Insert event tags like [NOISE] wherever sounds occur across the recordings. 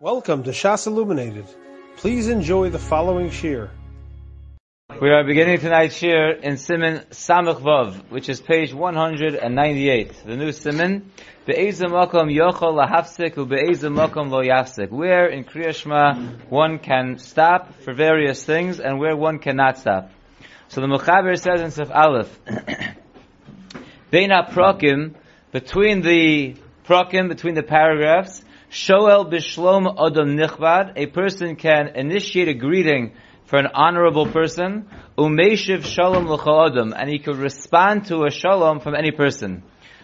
Welcome to Shas Illuminated. Please enjoy the following shir. We are beginning tonight's shir in Siman Samach Vav, which is page 198. The new Siman, Be'ezim Makom Yochol Lahafsik U Be'ezim Makom Lo Yafsik. Where in Kriya Shema one can stop for various things and where one cannot stop. So the Mechaber says in Sif Aleph, [CLEARS THROAT] Beina Prokim, between the Prokim, between the paragraphs, Shoel Bishlom Adam Nichvad, a person can initiate a greeting for an honorable person, Umeshiv Shalom L'cha'adam, and he could respond to a shalom from any person.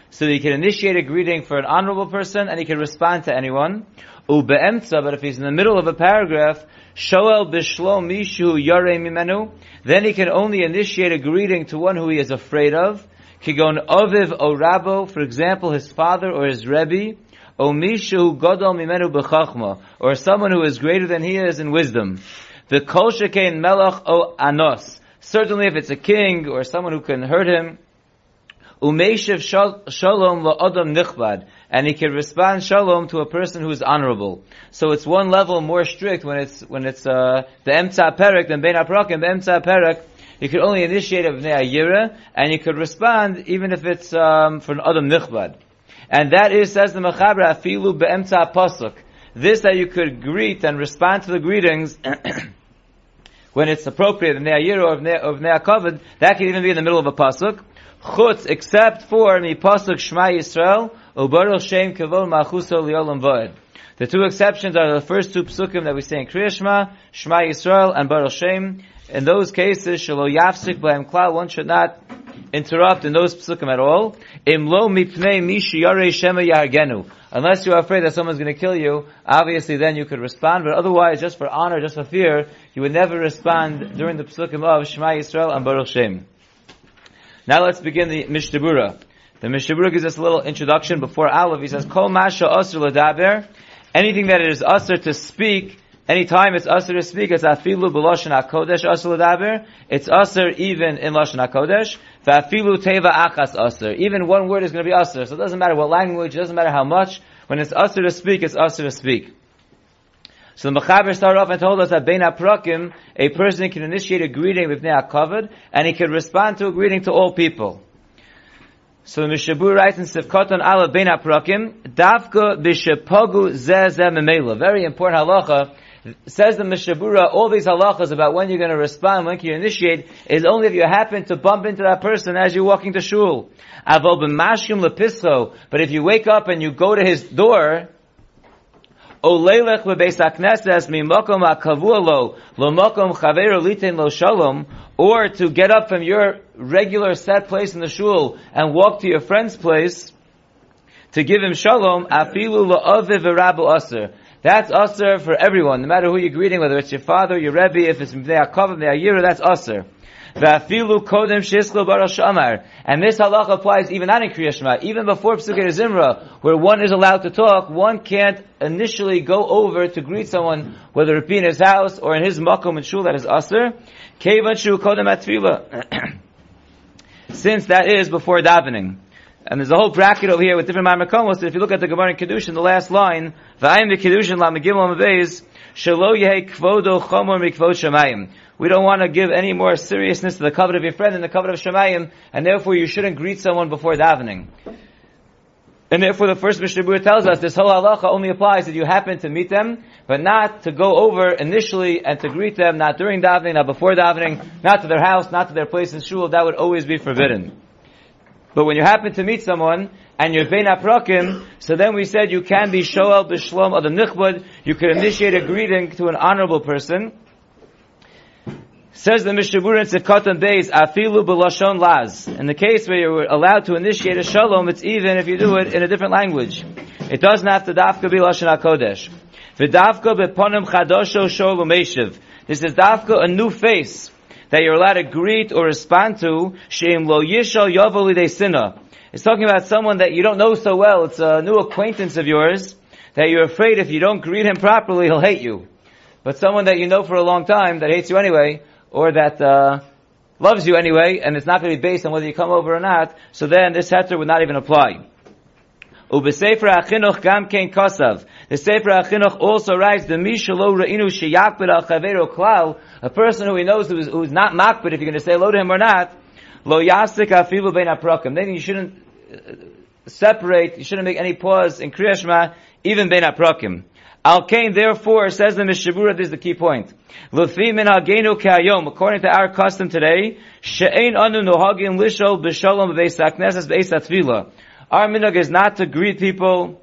So he can initiate a greeting for an honorable person, and he can respond to anyone. Ube'emtza, but if he's in the middle of a paragraph, Shoel Bishlom Mishu Yare Mimenu, then he can only initiate a greeting to one who he is afraid of. Kigon Oviv Orabo, for example, his father or his Rebbe, Godol Mimenu or someone who is greater than he is in wisdom. The Kol Shekain Melech O Anos, certainly if it's a king or someone who can hurt him, Umeshiv Shalom La'odam Nichbad, and he can respond Shalom to a person who is honorable. So it's one level more strict when it's, when it's, uh, the Emtza Perek than Bein HaPrakim, the Emtza Perek, you could only initiate a Bnei Ayira, and you could respond even if it's, um, for an Adam Nichbad. And that is, says the Mechaber, afilu be'emtza pasuk. This that you could greet and respond to the greetings [CLEARS THROAT] when it's appropriate, in the ayir or of ne'akavad, that can even be in the middle of a pasuk. Chutz, except for mi pasuk Shema Yisrael, ubaruch shem kavod machuso liolam vod. The two exceptions are the first two psukim that we say in Kriya Shema, Yisrael and Baruch Shem. In those cases, shalo yafsik b'hem klal, one should not interrupt in those psukim at all. Imlo. Unless you're afraid that someone's going to kill you, obviously then you could respond, but otherwise, just for honor, just for fear, you would never respond during the psukim of Shema Yisrael and Baruch Shem. Now let's begin the Mishnah The Mishnah gives us a little introduction before Aleph. He says, Kol masha asr ladaber, anything that it is asr to speak, Anytime it's usher to speak, it's afilu b'loshen hakodesh usher l'daber. It's usher even in loshen hakodesh. V'afilu teva achas usher. Even one word is going to be usher. So it doesn't matter what language, it doesn't matter how much. When it's usher to speak, it's usher to speak. So the Mechaber started off and told us that Bein HaPrakim, a person can initiate a greeting with Bnei HaKavod, and he can respond to a greeting to all people. So the writes in Sivkoton Ala Bein HaPrakim, Davka zeh zeh memela. Very important halacha Says the Mishabura, all these halachas about when you're going to respond, when can you initiate, is only if you happen to bump into that person as you're walking to shul. But if you wake up and you go to his door, or to get up from your regular set place in the shul and walk to your friend's place to give him shalom, afilu lo aviv v'rabu aser. That's usher for everyone, no matter who you're greeting, whether it's your father, your rebbe, if it's Mnei HaKav, Mnei HaYira, that's amar. And this halach applies even not in Kriya Shema, even before Pesukei Zimra, where one is allowed to talk, one can't initially go over to greet someone, whether it be in his house or in his makom and shul that is atfila. [CLEARS THROAT] Since that is before davening. And there's a whole bracket over here with different Ma'amakomos, that if you look at the Gemara in Kedushin, the last line, V'ayim v'Kedushin la megim l'mabeis, shelo yehei kvodo chomor mikvod shamayim. We don't want to give any more seriousness to the covet of your friend than the covet of Shemayim, and therefore you shouldn't greet someone before davening. And therefore the first Mishnah tells us this whole halacha only applies if you happen to meet them, but not to go over initially and to greet them, not during davening, not before davening, not to their house, not to their place in shul, that would always be forbidden. But when you happen to meet someone and you're vein aprokim, so then we said you can be shoel b'shlom the nichbud. You can initiate a greeting to an honorable person. Says the Mishabur in Sekatan Beis, afilu b'lashon laz. In the case where you're allowed to initiate a shalom, it's even if you do it in a different language. It doesn't have to dafka be lashon hakodesh. V'dafka beponim chadosho sholom This is dafka a new face that you're allowed to greet or respond to, Sheim lo yishal yavoli sina. It's talking about someone that you don't know so well. It's a new acquaintance of yours that you're afraid if you don't greet him properly, he'll hate you. But someone that you know for a long time that hates you anyway, or that uh, loves you anyway, and it's not going to be based on whether you come over or not, so then this heter would not even apply. Gam. The Sefer HaChinuch also writes, the Mishalo Re'inu Sheyakbid Al Chaveru Klal, a person who he knows who's, who's not makbid, if you're going to say hello to him or not, Lo Yasik Afilu Ben Aprokim. Then you shouldn't uh, separate, you shouldn't make any pause in Kriyashma, even Ben Aprokim. Al Kain, therefore, says the Mishabura, this is the key point. Lufi min hagenu kayom, according to our custom today, she'ein anu nohagin lishol b'shalom b'beis ha'knesses ha'tfila. Our minhag is not to greet people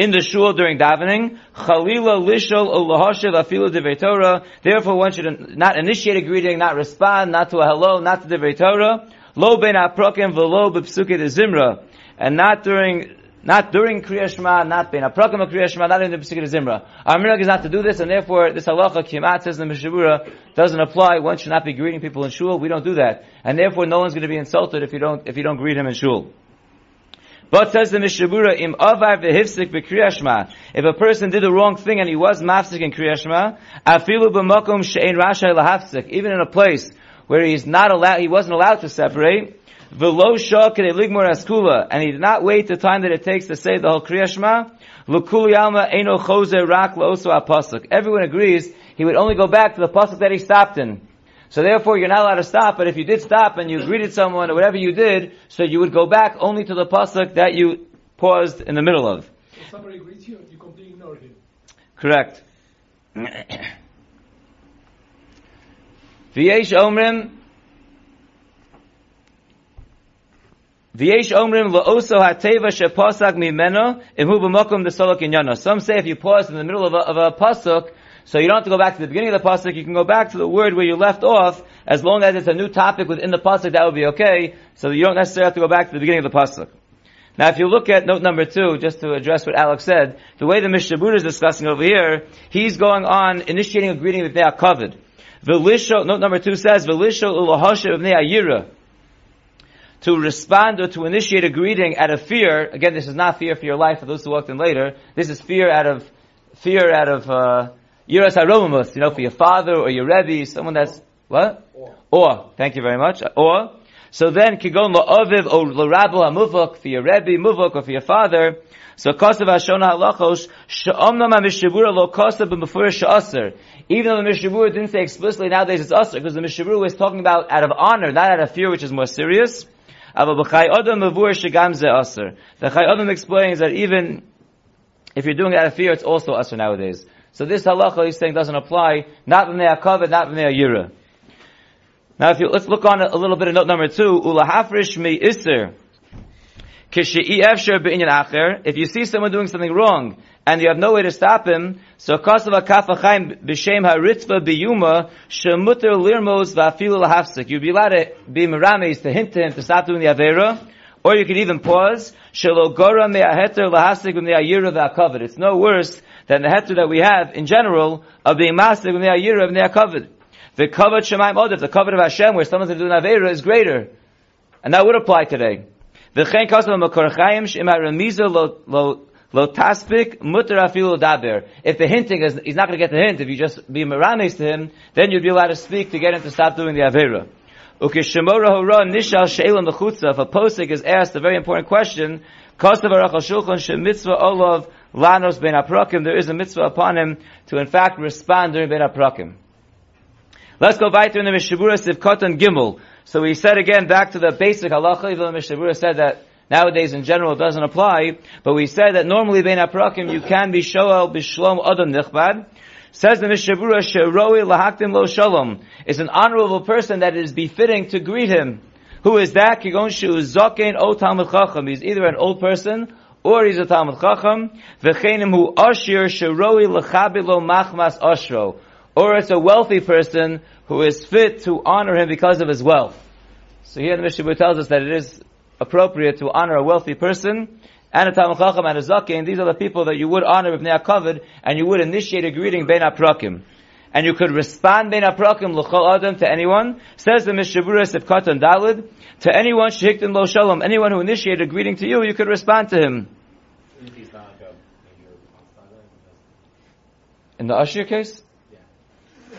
in the shul during davening. Chalila lishol ulahashiv afilu divrei Torah. Therefore, one should not initiate a greeting, not respond, not to a hello, not to divrei Torah. Lo ben aprokim v'lo b'psuke zimra. And not during not during Kriya Shema, not being a program of Kriya Shema, not in the Pesukah Zimra. Our minhag is not to do this, and therefore this halacha, Kimat says in the Mishabura, doesn't apply. One should not be greeting people in shul. We don't do that. And therefore no one's going to be insulted if you don't, if you don't greet him in shul. But says the Mishabura, im avar v'hifsik b'Kriya Shema. If a person did the wrong thing and he was mafsik in Kriya Shema, afilu b'makom she'en rashay lahafsik, even in a place where he's not allowed, he wasn't allowed to separate, V'lo shah k'dei ligmor askula, and he did not wait the time that it takes to say the whole Kriya Shema. L'kuli alma eno chozer rak lo'oso apasuk. Everyone agrees he would only go back to the pasuk that he stopped in. So therefore, you're not allowed to stop. But if you did stop and you greeted someone or whatever you did, so you would go back only to the pasuk that you paused in the middle of. If somebody greets you, you completely ignore him. Correct. V'yesh omrim V'yesh omrim la'oso ha'teva she'pasak mimeno imhu b'mokum desolok inyana. Some say if you pause in the middle of a, of a pasuk, so you don't have to go back to the beginning of the pasuk, you can go back to the word where you left off, as long as it's a new topic within the pasuk, that would be okay, so you don't necessarily have to go back to the beginning of the pasuk. Now if you look at note number two, just to address what Alex said, the way the Mishabura is discussing over here, he's going on initiating a greeting with Ne'ah Kavod. Velisho, note number two says, Velisho ulahasha of Ne'ah to respond or to initiate a greeting out of fear. Again, this is not fear for your life for those who walked in later. This is fear out of fear out of uh, yiras haromamus. You know, for your father or your rebbe, someone that's what? Or. or. Thank you very much. Or. So then, kigon la'aviv or l'rabo hamuvok for your rebbe, muvok, or for your father. So kosav hashona halachos she'omnam ha'mishavura lo kosav b'mefurish she'aser. Even though the Mishabura didn't say explicitly nowadays it's aser, because the Mishabura was talking about out of honor, not out of fear, which is more serious. The Chai Adam explains that even if you're doing it out of fear, it's also usher nowadays. So this halacha he's saying doesn't apply, not when they are covered, not when they are yira. Now if you, let's look on a, a little bit of note number two, ulahafrish me iser. If you see someone doing something wrong, and you have no way to stop him, so kasava kafachaim b'shem haritzva biyuma shemuter lirmos va'afilu lahafsik. You'd be allowed to be merames to hint to him to stop doing the avera, or you could even pause. Shelo gora me'aheter lahasik v'ne'ayira v'akavod. It's no worse than the heter that we have in general of being masik v'ne'ayira v'ne'akavod. The kavod shemaim odef, the kavod of Hashem, where someone's going to do an avera, is greater. And that would apply today. V'chein kasav makorachayim shema remiza lo, lo Lo taspik mutter afilu daber. If the hinting is, he's not going to get the hint. If you just be merames to him, then you'd be allowed to speak to get him to stop doing the avera. Ukishemora hora nishal she'elam b'chutza. If a posik is asked a very important question, kostav arach shulchan shemitzvah olav lanos ben aprokim. There is a mitzvah upon him to in fact respond during ben aprokim. Let's go back to the Mishabura Sivkot and Gimel. So we said again back to the basic halacha, even though Mishabura said that Nowadays, in general, doesn't apply, but we said that normally, bein aprakim, you can be shoel b'shlom adam nichbad. Says the Mishabura, sheroi lahaktim lo shalom. It's an honorable person that it is befitting to greet him. Who is that? Kigon shu zokein o talmud chacham. He's either an old person, or he's a talmud chacham. V'chenim hu ashir sheroi lo machmas ashro. Or it's a wealthy person who is fit to honor him because of his wealth. So here the Mishabura tells us that it is appropriate to honor a wealthy person, and a Talmud Chacham and a Zakin, these are the people that you would honor are covered, and you would initiate a greeting Ben Aprakim. And you could respond Ben Aprakim L'chol Adam to anyone, says the Mishabura Sivkat and Dalid, to anyone Shehiktin Lo Shalom, anyone who initiated a greeting to you, you could respond to him. In the usher case?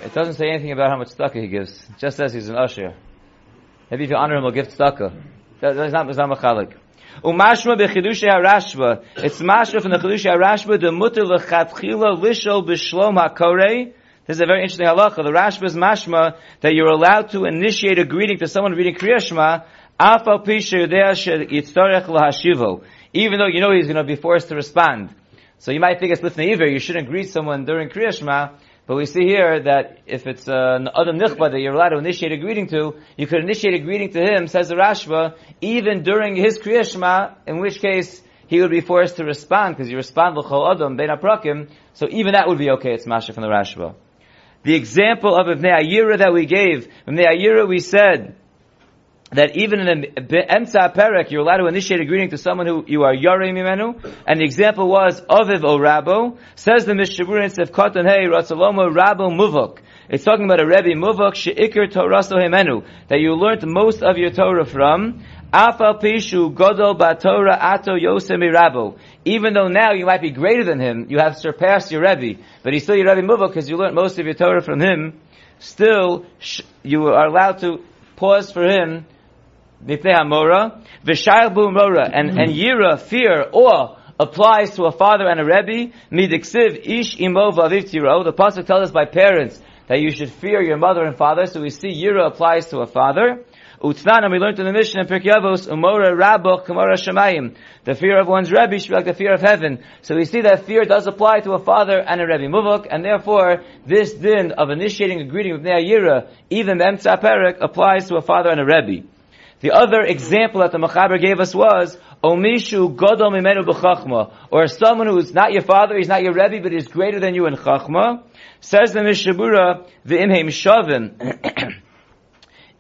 It doesn't say anything about how much tzedakah he gives. It just says he's an usher. Maybe if you honor him, he'll give tzedakah. That's not, that's not machalik. Umashma b'chidushi harashba. It's mashma from the chidushi harashba, the mutter l'chatchila lishol b'shlom hakorei. This is a very interesting halacha. The Rashba is mashma that you're allowed to initiate a greeting to someone reading Kriya Shema, afal pisha yudea yitztorech lahashivo. Even though you know he's going to be forced to respond. So you might think it's lifnei you shouldn't greet someone during Kriya Shema, but we see here that if it's uh, an other nichba that you're allowed to initiate a greeting to, you could initiate a greeting to him, says the Rashba, even during his Kriya Shema, in which case he would be forced to respond, because you respond l'chol adam aprakim, so even that would be okay, it's masha from the Rashba. The example of Ibn Ayira that we gave, Ibn Ayira we said, that even in Emtza Perek, you're allowed to initiate a greeting to someone who you are Yarei Mimenu, and the example was Aviv O Rabo, says the Mishabur in Sefkatan Hey, Ratzalomo Rabo Muvok. It's talking about a Rebbe Muvok, She'ikr Toraso Himenu, that you learned most of your Torah from, Godol Batora Ato. Even though now you might be greater than him, you have surpassed your Rebbe, but he's still your Rebbe Muvok because you learned most of your Torah from him, still, you are allowed to pause for him. Bu Mora, and, and Yira, fear, awe, applies to a father and a Rebbe, Midiksiv, Ish the Pasuk tells us by parents that you should fear your mother and father, so we see Yira applies to a father. Utnan, and we learned in the mission in Pirkei Umora Rabbo Kamara Shemayim. The fear of one's Rebbe should be like the fear of heaven. So we see that fear does apply to a father and a Rebbe Muvok, and therefore, this din of initiating a greeting with Nea Yira, even the Emtza Perek, applies to a father and a Rebbe. The other example that the Machaber gave us was, Omishu Godol Mimenu B'chachma, or someone who is not your father, he's not your Rebbe, but is greater than you in Chachma. Says the Mishabura, V'imheim Shavim, [CLEARS THROAT]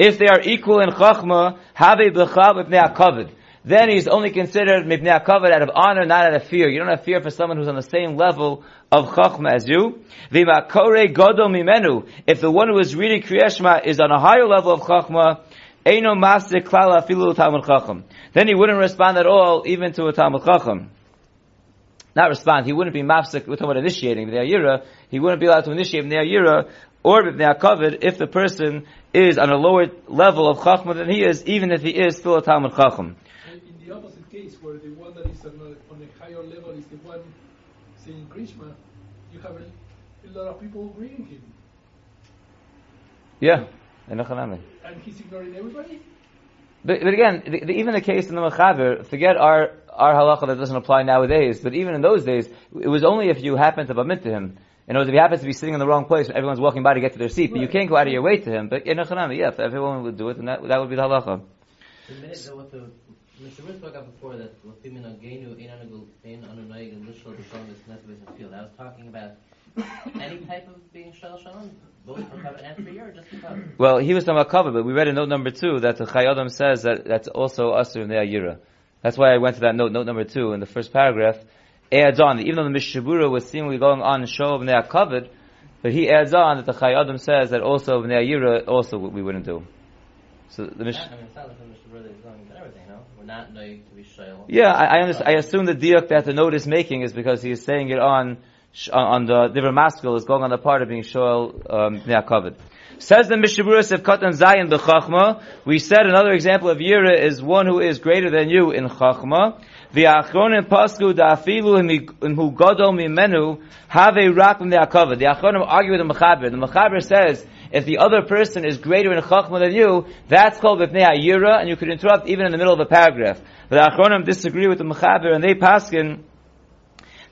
if they are equal in Chachma, have a HaKavod. Then he's only considered Mipnei out of honor, not out of fear. You don't have fear for someone who's on the same level of Chachma as you. V'makore Godol Mimenu, if the one who is reading Kriyashma is on a higher level of Chachma, Eino masik klala afilu Talmud Chacham. Then he wouldn't respond at all, even to a Talmud Chacham. Not respond, he wouldn't be mafsik, we're talking about initiating the Ayira, he wouldn't be allowed to initiate the Ayira, or HaKavod, if the person is on a lower level of Chachma than he is, even if he is still a Talmud Chacham. In the opposite case, where the one that is on a, on a higher level is the one saying Krishma, you have a, a lot of people greeting him. Yeah. In a chavam. And he's ignoring everybody? But, but again, the, the, even the case in the Mechaber, forget our, our halacha that doesn't apply nowadays, but even in those days, it was only if you happened to bump into him. In other words, if he happens to be sitting in the wrong place when everyone's walking by to get to their seat, but you can't go out of your way to him. But in yeah, if everyone would do it, then that, that would be the halacha. Mr. Riz spoke up before that I was talking about any type of being shal shalom, both for cover and for your, just for cover. Well, he was talking about cover, but we read in note number two that the Chayodam says that that's also Asr Ne'ayira. That's why I went to that note, note number two in the first paragraph. Adds on, that even though the Mishabura was seemingly going on show of Ne'ah covered, but he adds on that the Chayodam says that also Ne'ayira also we wouldn't do. So the Mish- I mean, it's not like the Mishabura is going everything, no? We're not knowing to be shayl. Yeah, I, I, understand, I assume the diak that the note is making is because he is saying it on on the different maskil is going on the part of being shoel um, covered. Says the Mishaburas of Katan Zayin b'Chachma. We said another example of Yira is one who is greater than you in Chachma. The Achronim Pasku Da'afilu Imhu Godol Mimenu Have a Rak the Akavad. The Achronim argue with the Mechaber. The Mechaber says if the other person is greater in Chachma than you, that's called B'fnei Yira, and you could interrupt even in the middle of a paragraph. The Achronim disagree with the Mechaber, and they paskin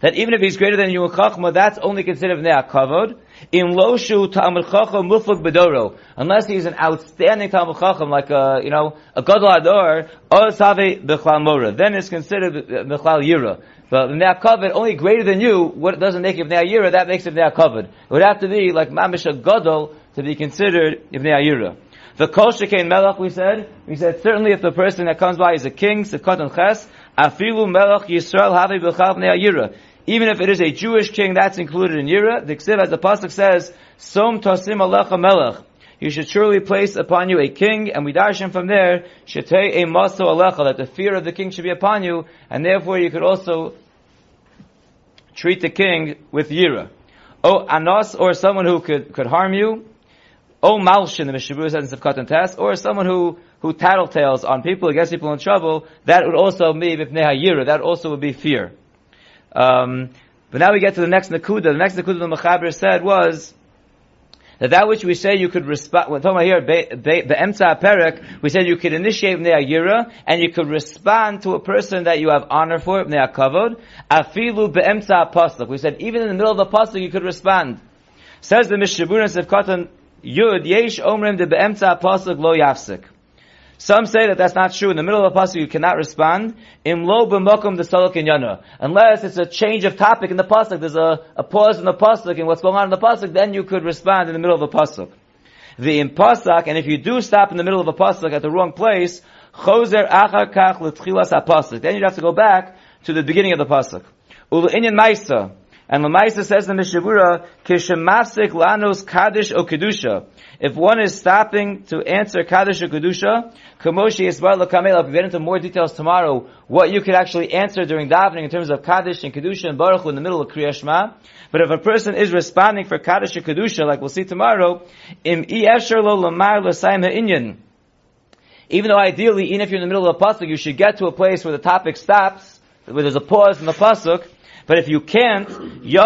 that even if he's greater than you in Chachma, that's only considered Nea Kavod. In Loshu Talmud Chacham Mufuk Bedoro. Unless he's an outstanding Talmud Chacham, like a, you know, a Gadol Ador, or Save Mora. Then it's considered Bechlal Yira. But Nea Kavod, only greater than you, what doesn't make it Nea Yira, that makes it Nea Kavod. It would have to be like Mamish a Gadol to be considered Ibnei Yira. The Kol Shekain Melech, we said, we said certainly if the person that comes by is a king, Sekot Ches, Afilu Melech Yisrael Havi B'chal B'nei Yira. Even if it is a Jewish king, that's included in Yira. The Ksiv, as the Pasuk says, Som Tosim Alecha Melech. You should surely place upon you a king, and we darshan from there, Shetei a Maso Alecha, that the fear of the king should be upon you, and therefore you could also treat the king with Yira. Oh, Anos, or someone who could, could harm you, O Malshin, the Mishabur says in Sivkat and Test, or someone who, who tattletales on people, gets people in trouble, that would also be Mipnei HaYira, that also would be fear. Um, but now we get to the next Nakuda. The next Nakuda the Mechaber said was, that that which we say you could respond, we're talking about here, the Emtza Perek, we said you could initiate Bnei and you could respond to a person that you have honor for, Bnei Kavod, Afilu Be'emtza Pasuk. We said even in the middle of the Pasuk you could respond. Says the Mishabur and Sevkatan, Yud, Yesh Omrim de Be'emtza Pasuk Lo Yafsik. Some say that that's not true. In the middle of a pasuk, you cannot respond. Im lo the. Unless it's a change of topic in the pasuk, there's a, a pause in the pasuk and what's going on in the pasuk, then you could respond in the middle of a pasuk. The im pasuk, and if you do stop in the middle of a pasuk at the wrong place, choser achar kach. Then you'd have to go back to the beginning of the pasuk. Inyan maisa. And Lamaisa says the Mishavura, Kishemafsik lanos kaddish o kedusha. If one is stopping to answer kaddish or kedusha, kamoshi isbar lakamel, I'll get into more details tomorrow, what you could actually answer during davening in terms of kaddish and kedusha and baruch in the middle of Kriya Shema. But if a person is responding for kaddish or kedusha, like we'll see tomorrow, im iesher lo lamar l'sayim ha'inyan. Even though ideally, even if you're in the middle of a pasuk, you should get to a place where the topic stops, where there's a pause in the pasuk, but if you can't. You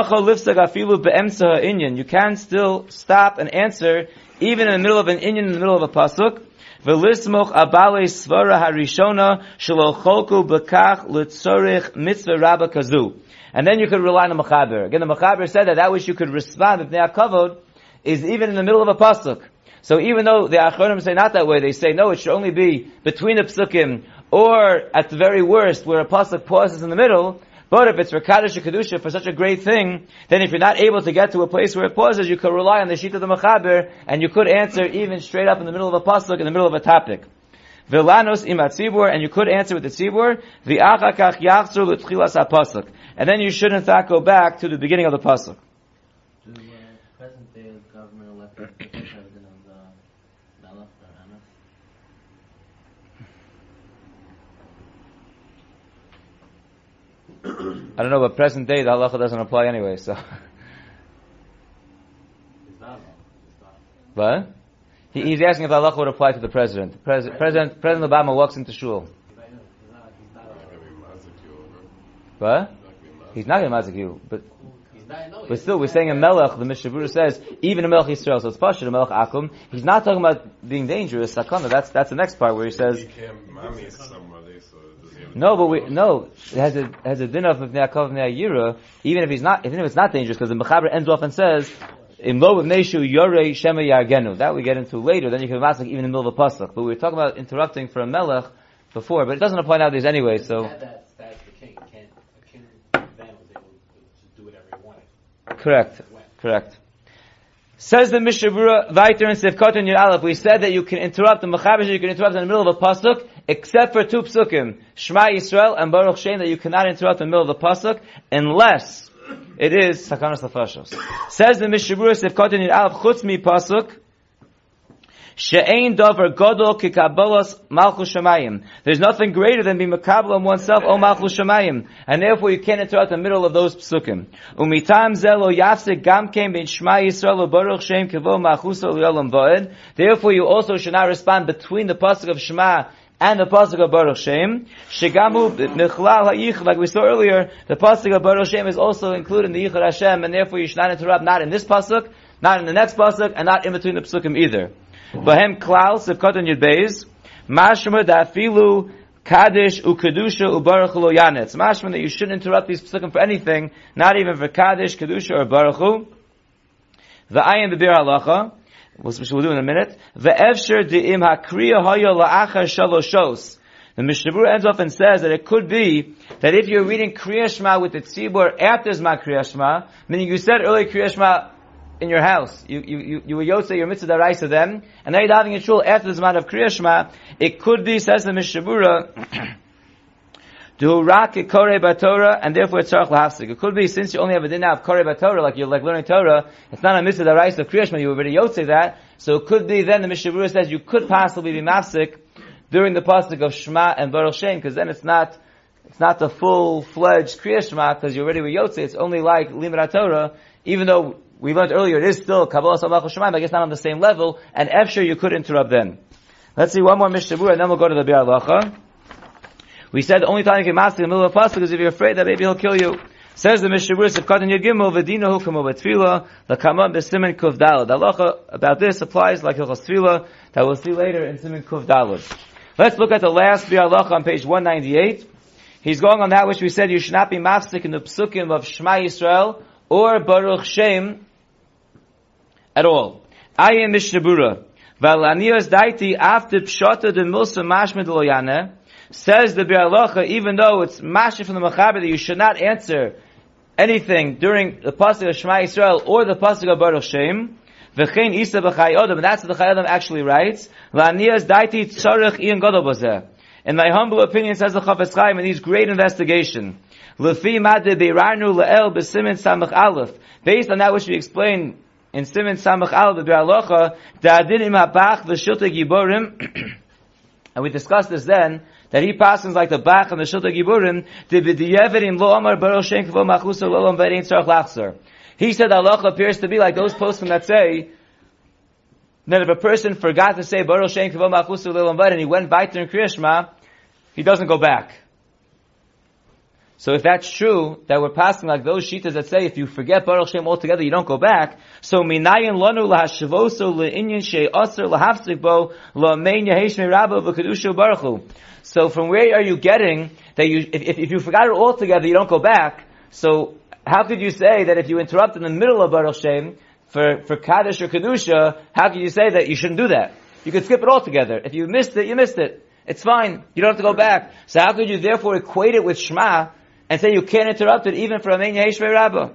can still stop and answer even in the middle of an inyan, in the middle of a pasuk. V'lismoch abale svara harishona shelo cholku litzorich mitzvah rabba kazu. And then you could rely on the Mechaber. Again, the Mechaber said that that which you could respond with covered is even in the middle of a pasuk. So even though the Achronim say not that way, they say no, it should only be between the psukim, or at the very worst, where a pasuk pauses in the middle, but if it's for Kaddish or Kedusha, for such a great thing, then if you're not able to get to a place where it pauses, you could rely on the sheet of the Mechaber, and you could answer even straight up in the middle of a pasuk, in the middle of a topic. Vilanos imatzibur, and you could answer with the tzibur, v'achakach yachzur l'tchilas ha-pasuk. And then you should in fact go back to the beginning of the pasuk. Do uh, present day government elected president of the Melech or Emes? I don't know, but present day, the halacha doesn't apply anyway, so. What? He, he's asking if the halacha would apply to the president. Pres- president, President Obama walks into shul. What? He's not going to mazik you, but but still, we're saying a melech. The Mishabura says even a melech Yisrael. So it's pashut a melech akum. He's not talking about being dangerous. Sakana. That's that's the next part where he says. He can't mommy somebody, so does he have No, but we no. It has a has a din of Mipnei Akov Mipnei Yira, even if he's not, even if it's not dangerous, because the Mechaber ends off and says, "In lo Neshu Yorei Shema Yargenu." That we get into later. Then you can mask even in the middle of a pasuk. But we were talking about interrupting for a melech before, but it doesn't apply nowadays anyway. So that's, that's the king. A king then was able to do whatever he wanted. correct, correct. Says the Mishabura Viter and Sivkot and Aleph. We said that you can interrupt the Mechaber. You can interrupt in the middle of a pasuk, except for two psukim, Shema Yisrael and Baruch Shem, that you cannot interrupt in the middle of the pasuk unless it is Sakanas Lafashos. Says the Mishabura Sivkot and Aleph Chutz mi pasuk. She'ein dover godol malchus shemayim. There's nothing greater than being makabel on oneself, o malchus shemayim. And therefore you can't interrupt the middle of those psukim. Umitam yafsik gam kem ben shema yisrael baruch shem kevo malchus olam va'ed. Therefore you also should not respond between the pasuk of Shema and the pasuk of Baruch Shem. Michlal ha'ich, like we saw earlier, the pasuk of Baruch Shem is also included in the Yichud Hashem, and therefore you should not interrupt, not in this pasuk, not in the next pasuk, and not in between the pasukim either. Bahem klal sivkot and yudbeis, mashma dafilu Kaddish ukedusha ubaruch lo yanetz. Mashma that you shouldn't interrupt these psukim for anything, not even for Kaddish, kedusha, or baruch hu. The ayin bebir halacha, which we'll do in a minute. The efsher de'im hakriya hoya la'achar shaloshos. The Mishnah ends off and says that it could be that if you're reading Kriya Shema with the tzibur after Zman Shema, meaning you said earlier Kriya Shema in your house, you, you, you, you were Yotze, your mitzvah daraisa then, and now you're having a shul after the Zman of Kriya Shema, it could be, says the Mishabura, [CLEARS THROAT] do rak kore batorah, and therefore it's tzarich lahafsik. It could be since you only have a din of kore batorah, like you're like learning Torah, it's not a mitzvah daraisa of Kriya Shema, you already yotze that, so it could be then the Mishnah says you could possibly be mafsik during the pasuk of Shema and Baruch Shem, because then it's not it's not the full fledged Kriya Shema because you already were Yotze. It's only like Limud Torah, even though we learned earlier, it is still Kabbalah Sabach Shemayim, but I guess not on the same level, and Efsher you could interrupt then. Let's see one more Mishnah and then we'll go to the Biur Halacha. We said the only time you can master in the middle of a pasuk is if you're afraid that maybe he'll kill you. Says the Mishnah Berurah, if Katan Yagimel, Vedina Hukamo Betfila, the Kama Besimen Kuf Dalad. The halacha about this applies like Hilchos Tefillah, that we'll see later in Simen Kuf. Let's look at the last Biur Halacha on page 198. He's going on that which we said you should not be mafsik in the psukim of Shema Yisrael or Baruch Shem at all. I am Berurah. Valanias daiti after pshata de milsa mashmed loyane says the Biur Halacha, even though it's mashmed from the Machaber that you should not answer anything during the pasuk of Shema Yisrael or the pasuk of Baruch Shem. V'chein isa b'chai that's what the Chai actually writes. Lanias daiti tzarech ian gadol bazeh. In my humble opinion, says the Chafetz Chaim, in these great investigation, based on that which we explained in Simin Samach Al the Biur Halacha, Da'adinim HaBach V'Shilta Giborim, [COUGHS] and we discussed this then, that he passes like the Bach and the Shilta Giborim, Dividiyeverim Lo Amar Baruch Shem Kvo Machusa Lo Lam Verein Tzarech Lachzer. He said halacha appears to be like those posting that say, that if a person forgot to say Baruch Shem Kvo Machusa Lo Lam and he went by in Kriyashma, he doesn't go back. So if that's true, that we're passing like those shitas that say if you forget Baruch Shem altogether, you don't go back. So minayin lanu lahashavoso leinyan she aser lahafzik bo lamein yaheshme rabba v'kedusha baruchu. So from where are you getting that you, if, if, if you forgot it altogether, you don't go back? So how could you say that if you interrupt in the middle of Baruch Shem for, for Kaddish or Kedusha, how could you say that you shouldn't do that? You could skip it altogether. If you missed it, you missed it. It's fine. You don't have to go back. So how could you therefore equate it with Shema and say you can't interrupt it even for a Mein Yeshve Rabbah?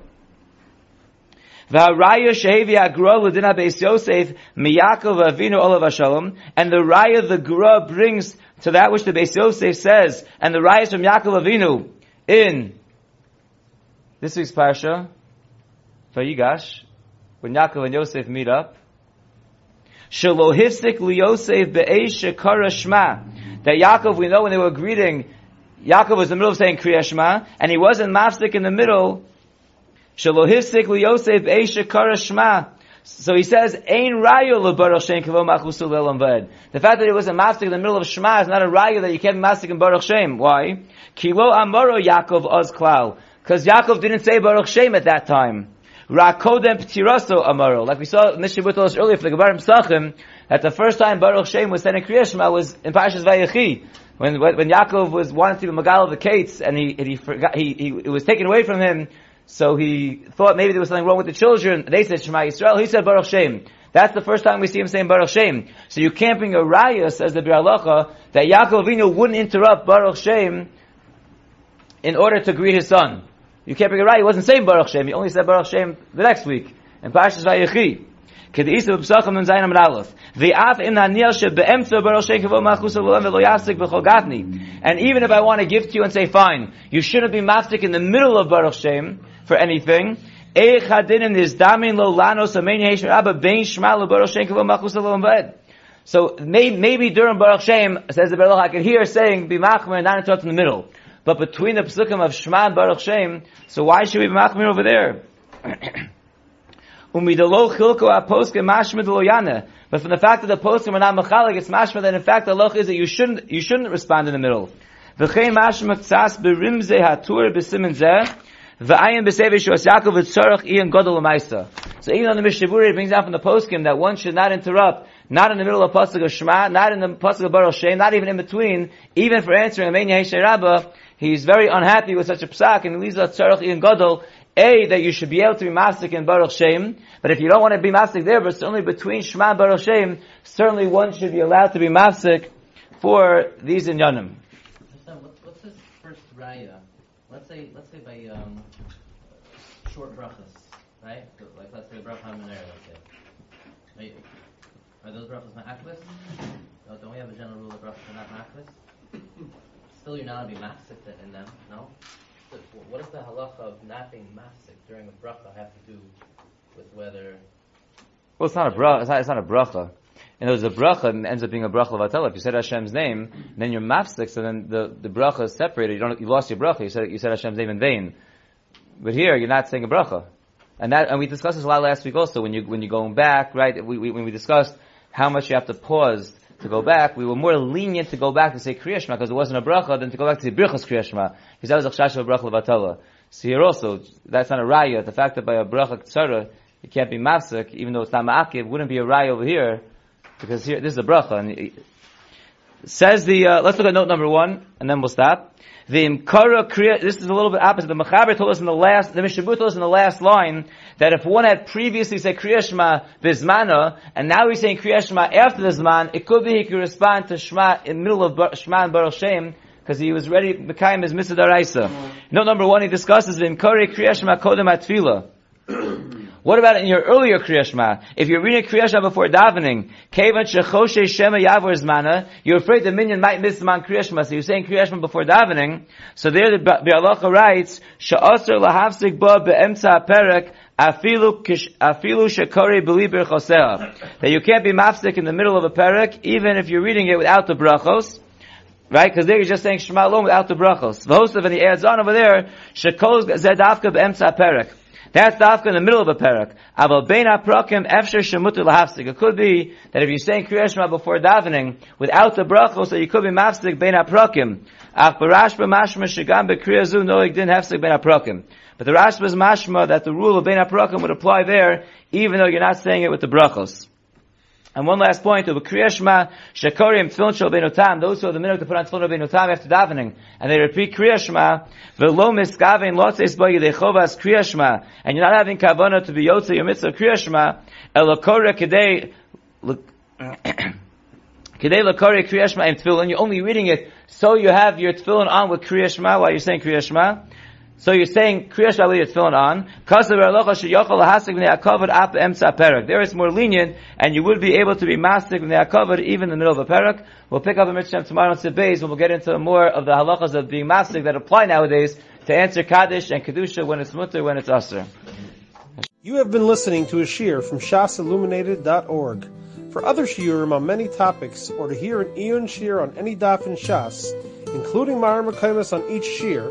V'haraya shehevi agra l'dina beis Yosef miyakov avinu olav hashalom, and the raya the gra brings to that which the beis Yosef says, and the raya from Yaakov Avinu in this week's parsha, Vayigash, when Yaakov and Yosef meet up. Shalohifsik liyosef be'esh shekara shma. That Yaakov, we know when they were greeting, Yaakov was in the middle of saying Kriya Shema, and he wasn't mafsik in the middle. Shalohifsik liyosef be'esh shekara shma. So he says, Ein rayo shem The fact that it was a mafsik in the middle of Shema is not a rayo that you can't be in Baruch Shem. Why? Kilo amaro Yaakov oz klal. Because Yaakov didn't say Baruch Shem at that time. Rakodem Ptiraso Amaro. Like we saw Mishnah Butos earlier for the Gebarim Sachim, that the first time Baruch Shem was saying Kriya Shema was in Parashas Vayechi. When, when Yaakov was wanting to be Magal of the Kates, and he, and he forgot, he, he, it was taken away from him, so he thought maybe there was something wrong with the children. They said Shema Yisrael, he said Baruch Shem. That's the first time we see him saying Baruch Shem. So you can't bring a raya, says the Biur Halacha, that Yaakov Avinu wouldn't interrupt Baruch Shem in order to greet his son. You can't bring a right. He wasn't saying Baruch Shem. He only said Baruch Shem the next week. In Parshas Vayechi. And yasik. And even if I want to give to you and say, fine, you shouldn't be maftik in the middle of Baruch Shem for anything, lo. So maybe, maybe during Baruch Shem, says the Baruch, I could hear saying, be machmer not interrupt in the middle. But between the psukim of Shema and Baruch Shem, so why should we be machmir over there? [CLEARS THROAT] Umidalo chilko aposkim mashmid loyane. But from the fact that the poskim are not machalik, it's mashmid, then in fact the loch is that you shouldn't, you shouldn't respond in the middle. V'chein mashmid tzas berimze hatur b'simen zeh, v'ayim b'sevish was Yaakov v'tzorach iyan godol l'maisa. So even on the Mishnah it brings out from the poskim that one should not interrupt, not in the middle of pasuk of Shema, not in the pasuk of Baruch Shem, not even in between, even for answering a Menya Rabbah, he's very unhappy with such a psak, and he leaves us tzarech in gadol, a, that you should be able to be mastic in Baruch Shem, but if you don't want to be mastic there, but certainly between Shema and Baruch Shem, certainly one should be allowed to be mastic for these inyanim. What's, what's his first raya? Let's say, let's say by um, short brachas, right? Like let's say bracha hamanera, let's say. Are those brachas ma'akvis? Oh, don't we have a general rule that brachas are not ma'akvis? Still, you're not to be mafsik in them, no? What does the halacha of not being mafsik during a bracha have to do with whether? Well, it's not a bracha. It's not, it's not a bracha. And there's a bracha and ends up being a bracha of vatela. If you said Hashem's name, then you're mafsik, so then the, the bracha is separated. You don't, you lost your bracha. You said, you said Hashem's name in vain. But here, you're not saying a bracha. And that, and we discussed this a lot last week also, when you, when you're going back, right, we, we, when we discussed how much you have to pause to go back, we were more lenient to go back to say Kriya Shema because it wasn't a bracha than to go back to say Birchas Kriya Shema because that was a chash of a bracha levatala. So here also, that's not a raya. The fact that by a bracha tzara, it can't be mafsek, even though it's not ma'akiv, wouldn't be a raya over here because here, this is a bracha. And says the, uh, let's look at note number one, and then we'll stop. The imkara kriya, this is a little bit opposite. The Mechaber told us in the last, the Mishabu told us in the last line, that if one had previously said kriya shema bizmana, and now he's saying kriya shema after the zman, it could be he could respond to shema in the middle of Bar- shema and baruch shem, because he was ready, Mekayim is Misadaraisa. Note number one, he discusses the imkara kriya shema kodem atfila. [CLEARS THROAT] What about in your earlier Kriya Shema? If you're reading Kriya Shema before davening, you're afraid the minion might miss Zman Kriya Shema, so you're saying Kriya Shema before davening. So there the Biur Halacha writes, afilu. That you can't be mafsik in the middle of a perek, even if you're reading it without the brachos. Right? Because there you're just saying Shema alone without the brachos. V'hosav, and he adds on over there, Shekol zedavka be'emtza perek. That's dafka in the middle of a parak. Aval bein haprakim efsher shemutu lahafsik. It could be that if you're saying Kriya Shema before davening, without the brachos, so you could be mafsik bein haprakim. Ach barash b'mashma shegam b'kriya zu noig din hefsik bein haprakim. But the Rashba is mashma that the rule of bein haprakim would apply there, even though you're not saying it with the brachos. And one last point, of Kriya Shema, Shekorim, Tfilin Shal Beinotam, those who have the minute to put on Tfilin Beinotam after davening, and they repeat Kriya Shema, Velo Miskavein Lotzeis Bo Kriya Shema, and you're not having Kavana to be Yotze your mitzvah Kriya Shema, Kedei, [COUGHS] Kedei Lokore Kriya Shema in Tfilin, you're only reading it so you have your Tfilin on with Kriya Shema while you're saying Kriya Shema, so you're saying Kriya with your tefillin on. There it's more lenient, and you would be able to be mastic are covered even in the middle of a parak. We'll pick up a mitzvah tomorrow on Sibbeis when we'll get into more of the halachas of being mastic that apply nowadays to answer Kaddish and Kedusha when it's mutter, when it's aser. You have been listening to a shear from shasilluminated.org. For other shiurim on many topics, or to hear an Eon shear on any daf in Shas, including Mara Makaimas on each shear,